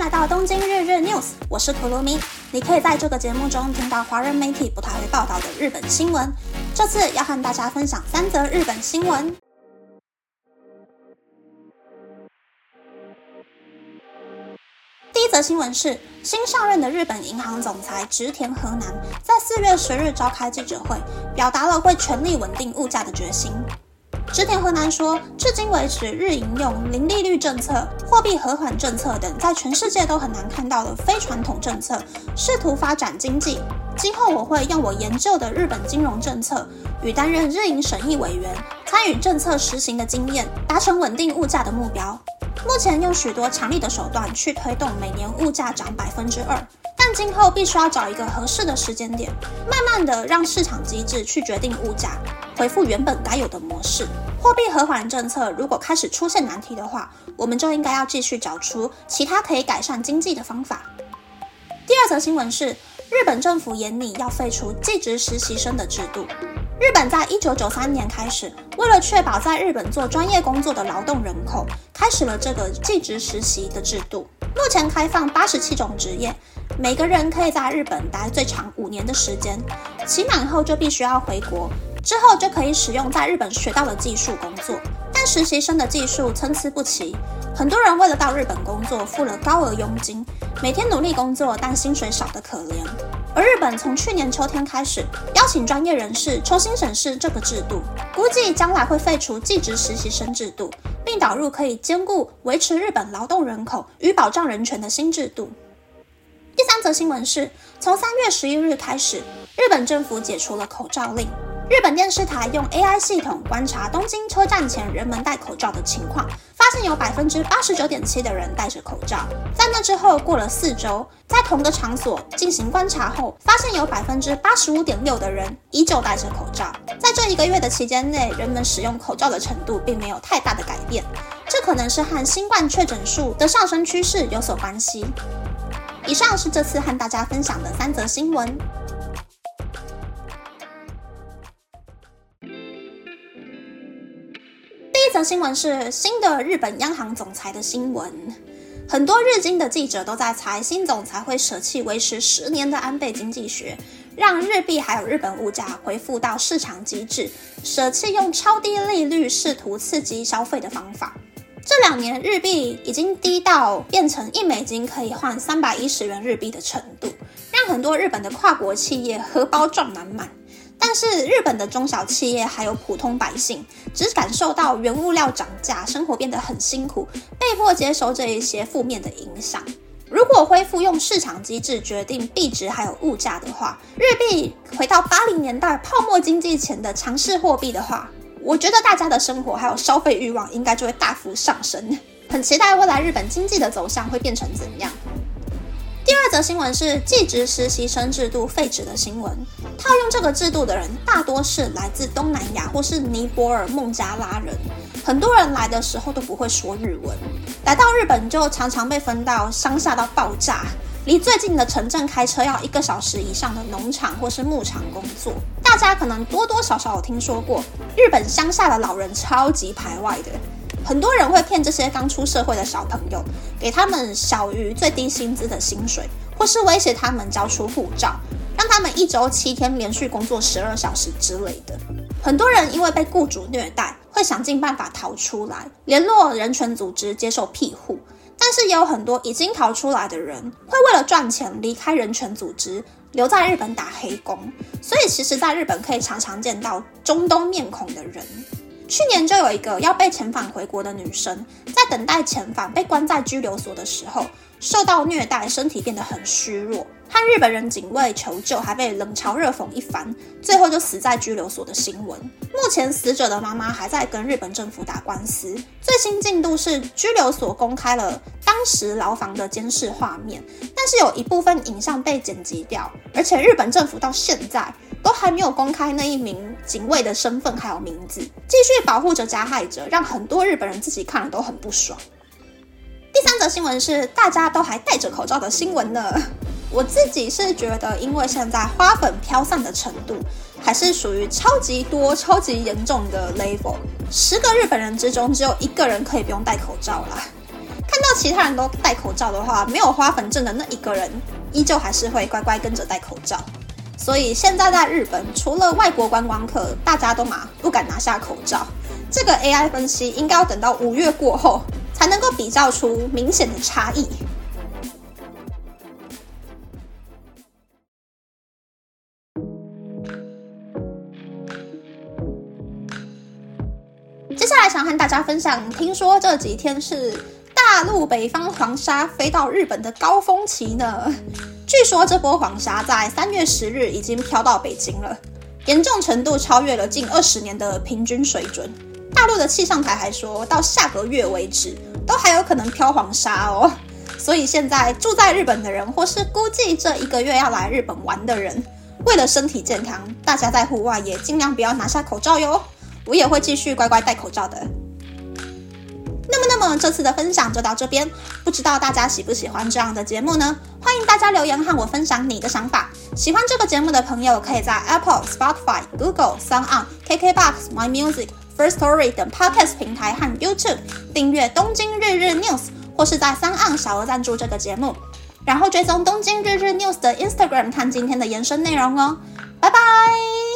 来到东京日日 News，我是可罗咪。你可以在这个节目中听到华人媒体不太会报道的日本新闻。这次要和大家分享三则日本新闻。第一则新闻是，新上任的日本银行总裁植田和男在四月十日召开记者会，表达了会全力稳定物价的决心。植田河南说，至今为止，日银用零利率政策、货币和缓政策等，在全世界都很难看到的非传统政策，试图发展经济。今后我会用我研究的日本金融政策与担任日银审议委员、参与政策实行的经验，达成稳定物价的目标。目前用许多强力的手段去推动每年物价涨百分之二，但今后必须要找一个合适的时间点，慢慢的让市场机制去决定物价。恢复原本该有的模式。货币和缓政策如果开始出现难题的话，我们就应该要继续找出其他可以改善经济的方法。第二则新闻是，日本政府严拟要废除技职实习生的制度。日本在一九九三年开始，为了确保在日本做专业工作的劳动人口，开始了这个技职实习的制度。目前开放八十七种职业，每个人可以在日本待最长五年的时间，期满后就必须要回国。之后就可以使用在日本学到的技术工作，但实习生的技术参差不齐，很多人为了到日本工作付了高额佣金，每天努力工作，但薪水少得可怜。而日本从去年秋天开始邀请专业人士重新审视这个制度，估计将来会废除技职实习生制度，并导入可以兼顾维持日本劳动人口与保障人权的新制度。第三则新闻是，从三月十一日开始，日本政府解除了口罩令。日本电视台用 AI 系统观察东京车站前人们戴口罩的情况，发现有百分之八十九点七的人戴着口罩。在那之后过了四周，在同个场所进行观察后，发现有百分之八十五点六的人依旧戴着口罩。在这一个月的期间内，人们使用口罩的程度并没有太大的改变，这可能是和新冠确诊数的上升趋势有所关系。以上是这次和大家分享的三则新闻。这则新闻是新的日本央行总裁的新闻，很多日经的记者都在猜新总裁会舍弃维持十年的安倍经济学，让日币还有日本物价恢复到市场机制，舍弃用超低利率试图刺激消费的方法。这两年日币已经低到变成一美金可以换三百一十元日币的程度，让很多日本的跨国企业荷包赚满满。但是日本的中小企业还有普通百姓，只感受到原物料涨价，生活变得很辛苦，被迫接受这一些负面的影响。如果恢复用市场机制决定币值还有物价的话，日币回到八零年代泡沫经济前的强势货币的话，我觉得大家的生活还有消费欲望应该就会大幅上升。很期待未来日本经济的走向会变成怎样。第二则新闻是技职实习生制度废止的新闻。套用这个制度的人大多是来自东南亚或是尼泊尔、孟加拉人。很多人来的时候都不会说日文，来到日本就常常被分到乡下到爆炸，离最近的城镇开车要一个小时以上的农场或是牧场工作。大家可能多多少少有听说过，日本乡下的老人超级排外的。很多人会骗这些刚出社会的小朋友，给他们小于最低薪资的薪水，或是威胁他们交出护照，让他们一周七天连续工作十二小时之类的。很多人因为被雇主虐待，会想尽办法逃出来，联络人权组织接受庇护。但是也有很多已经逃出来的人，会为了赚钱离开人权组织，留在日本打黑工。所以其实，在日本可以常常见到中东面孔的人。去年就有一个要被遣返回国的女生，在等待遣返被关在拘留所的时候，受到虐待，身体变得很虚弱，和日本人警卫求救，还被冷嘲热讽一番，最后就死在拘留所的新闻。目前死者的妈妈还在跟日本政府打官司。最新进度是拘留所公开了当时牢房的监视画面，但是有一部分影像被剪辑掉，而且日本政府到现在。都还没有公开那一名警卫的身份还有名字，继续保护着加害者，让很多日本人自己看了都很不爽。第三则新闻是大家都还戴着口罩的新闻呢。我自己是觉得，因为现在花粉飘散的程度还是属于超级多、超级严重的 level，十个日本人之中只有一个人可以不用戴口罩啦。看到其他人都戴口罩的话，没有花粉症的那一个人，依旧还是会乖乖跟着戴口罩。所以现在在日本，除了外国观光客，大家都嘛不敢拿下口罩。这个 AI 分析应该要等到五月过后，才能够比较出明显的差异。接下来想和大家分享，听说这几天是大陆北方黄沙飞到日本的高峰期呢。据说这波黄沙在三月十日已经飘到北京了，严重程度超越了近二十年的平均水准。大陆的气象台还说到下个月为止，都还有可能飘黄沙哦。所以现在住在日本的人，或是估计这一个月要来日本玩的人，为了身体健康，大家在户外也尽量不要拿下口罩哟。我也会继续乖乖戴口罩的。那么，那么这次的分享就到这边，不知道大家喜不喜欢这样的节目呢？欢迎大家留言和我分享你的想法。喜欢这个节目的朋友，可以在 Apple、Spotify、Google、Sound On、KKBox、My Music、First Story 等 Podcast 平台和 YouTube 订阅《东京日日 News》，或是在 Sound On 小额赞助这个节目，然后追踪《东京日日 News》的 Instagram 看今天的延伸内容哦。拜拜。